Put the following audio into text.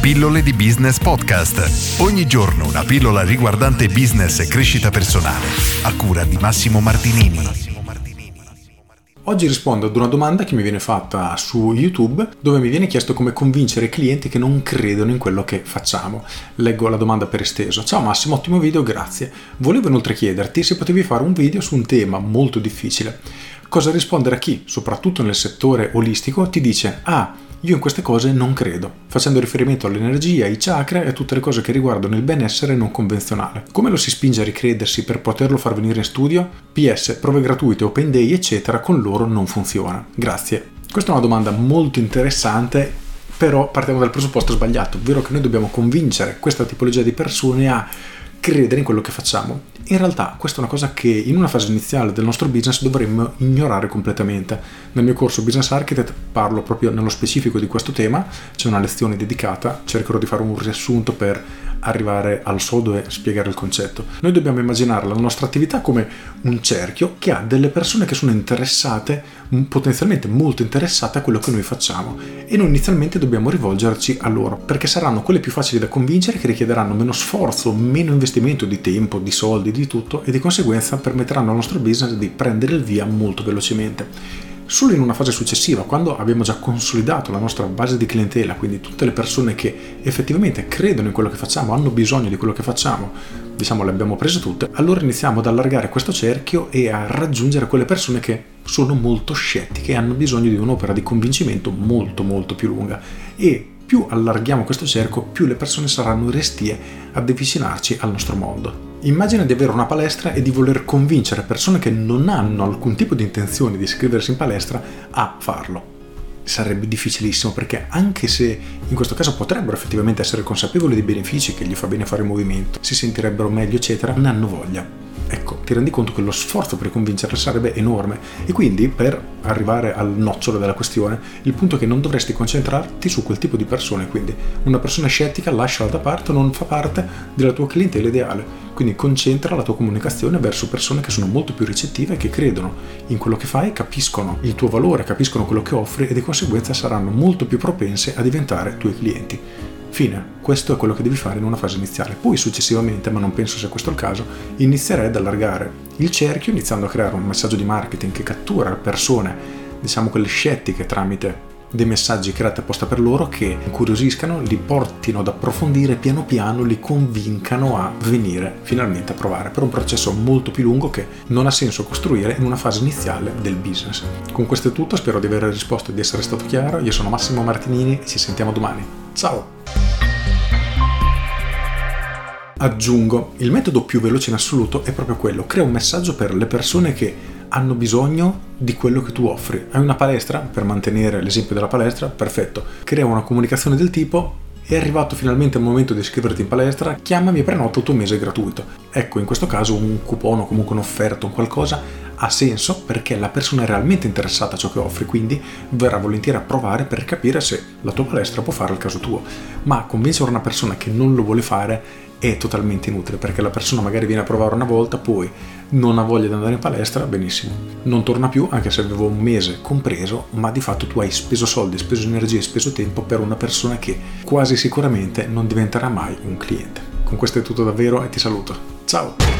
Pillole di Business Podcast. Ogni giorno una pillola riguardante business e crescita personale. A cura di Massimo Martinini. Oggi rispondo ad una domanda che mi viene fatta su YouTube dove mi viene chiesto come convincere i clienti che non credono in quello che facciamo. Leggo la domanda per esteso. Ciao Massimo, ottimo video, grazie. Volevo inoltre chiederti se potevi fare un video su un tema molto difficile. Cosa rispondere a chi, soprattutto nel settore olistico, ti dice ah io in queste cose non credo, facendo riferimento all'energia, ai chakra e a tutte le cose che riguardano il benessere non convenzionale. Come lo si spinge a ricredersi per poterlo far venire in studio? PS, prove gratuite, open day, eccetera, con loro non funziona. Grazie. Questa è una domanda molto interessante però partiamo dal presupposto sbagliato, ovvero che noi dobbiamo convincere questa tipologia di persone a credere in quello che facciamo. In realtà questa è una cosa che in una fase iniziale del nostro business dovremmo ignorare completamente. Nel mio corso Business Architect parlo proprio nello specifico di questo tema, c'è una lezione dedicata, cercherò di fare un riassunto per arrivare al sodo e spiegare il concetto. Noi dobbiamo immaginare la nostra attività come un cerchio che ha delle persone che sono interessate, potenzialmente molto interessate a quello che noi facciamo e noi inizialmente dobbiamo rivolgerci a loro perché saranno quelle più facili da convincere che richiederanno meno sforzo, meno investimento di tempo, di soldi, di tutto e di conseguenza permetteranno al nostro business di prendere il via molto velocemente solo in una fase successiva, quando abbiamo già consolidato la nostra base di clientela, quindi tutte le persone che effettivamente credono in quello che facciamo, hanno bisogno di quello che facciamo, diciamo le abbiamo prese tutte, allora iniziamo ad allargare questo cerchio e a raggiungere quelle persone che sono molto scettiche e hanno bisogno di un'opera di convincimento molto molto più lunga e più allarghiamo questo cerchio, più le persone saranno restie ad avvicinarci al nostro mondo. Immagina di avere una palestra e di voler convincere persone che non hanno alcun tipo di intenzione di iscriversi in palestra a farlo. Sarebbe difficilissimo perché anche se in questo caso potrebbero effettivamente essere consapevoli dei benefici che gli fa bene fare il movimento, si sentirebbero meglio eccetera, non hanno voglia ecco, ti rendi conto che lo sforzo per convincerle sarebbe enorme e quindi per arrivare al nocciolo della questione, il punto è che non dovresti concentrarti su quel tipo di persone, quindi una persona scettica lasciala da parte, non fa parte della tua clientela ideale. Quindi concentra la tua comunicazione verso persone che sono molto più ricettive, che credono in quello che fai, capiscono il tuo valore, capiscono quello che offri e di conseguenza saranno molto più propense a diventare tuoi clienti. Fine, questo è quello che devi fare in una fase iniziale. Poi successivamente, ma non penso sia questo il caso, inizierai ad allargare il cerchio iniziando a creare un messaggio di marketing che cattura persone, diciamo quelle scettiche tramite dei messaggi creati apposta per loro che incuriosiscano, li portino ad approfondire piano piano, li convincano a venire finalmente a provare per un processo molto più lungo che non ha senso costruire in una fase iniziale del business. Con questo è tutto, spero di aver risposto e di essere stato chiaro. Io sono Massimo Martinini e ci sentiamo domani. Ciao! Aggiungo, il metodo più veloce in assoluto è proprio quello, crea un messaggio per le persone che hanno bisogno di quello che tu offri. Hai una palestra, per mantenere l'esempio della palestra, perfetto. Crea una comunicazione del tipo è arrivato finalmente il momento di iscriverti in palestra, chiamami e prenota il tuo mese gratuito. Ecco, in questo caso un coupon o comunque un'offerta o qualcosa ha senso perché la persona è realmente interessata a ciò che offri, quindi verrà volentieri a provare per capire se la tua palestra può fare il caso tuo. Ma convincere una persona che non lo vuole fare è totalmente inutile perché la persona magari viene a provare una volta, poi non ha voglia di andare in palestra, benissimo, non torna più anche se avevo un mese compreso, ma di fatto tu hai speso soldi, speso energie, speso tempo per una persona che quasi sicuramente non diventerà mai un cliente. Con questo è tutto davvero e ti saluto. Ciao!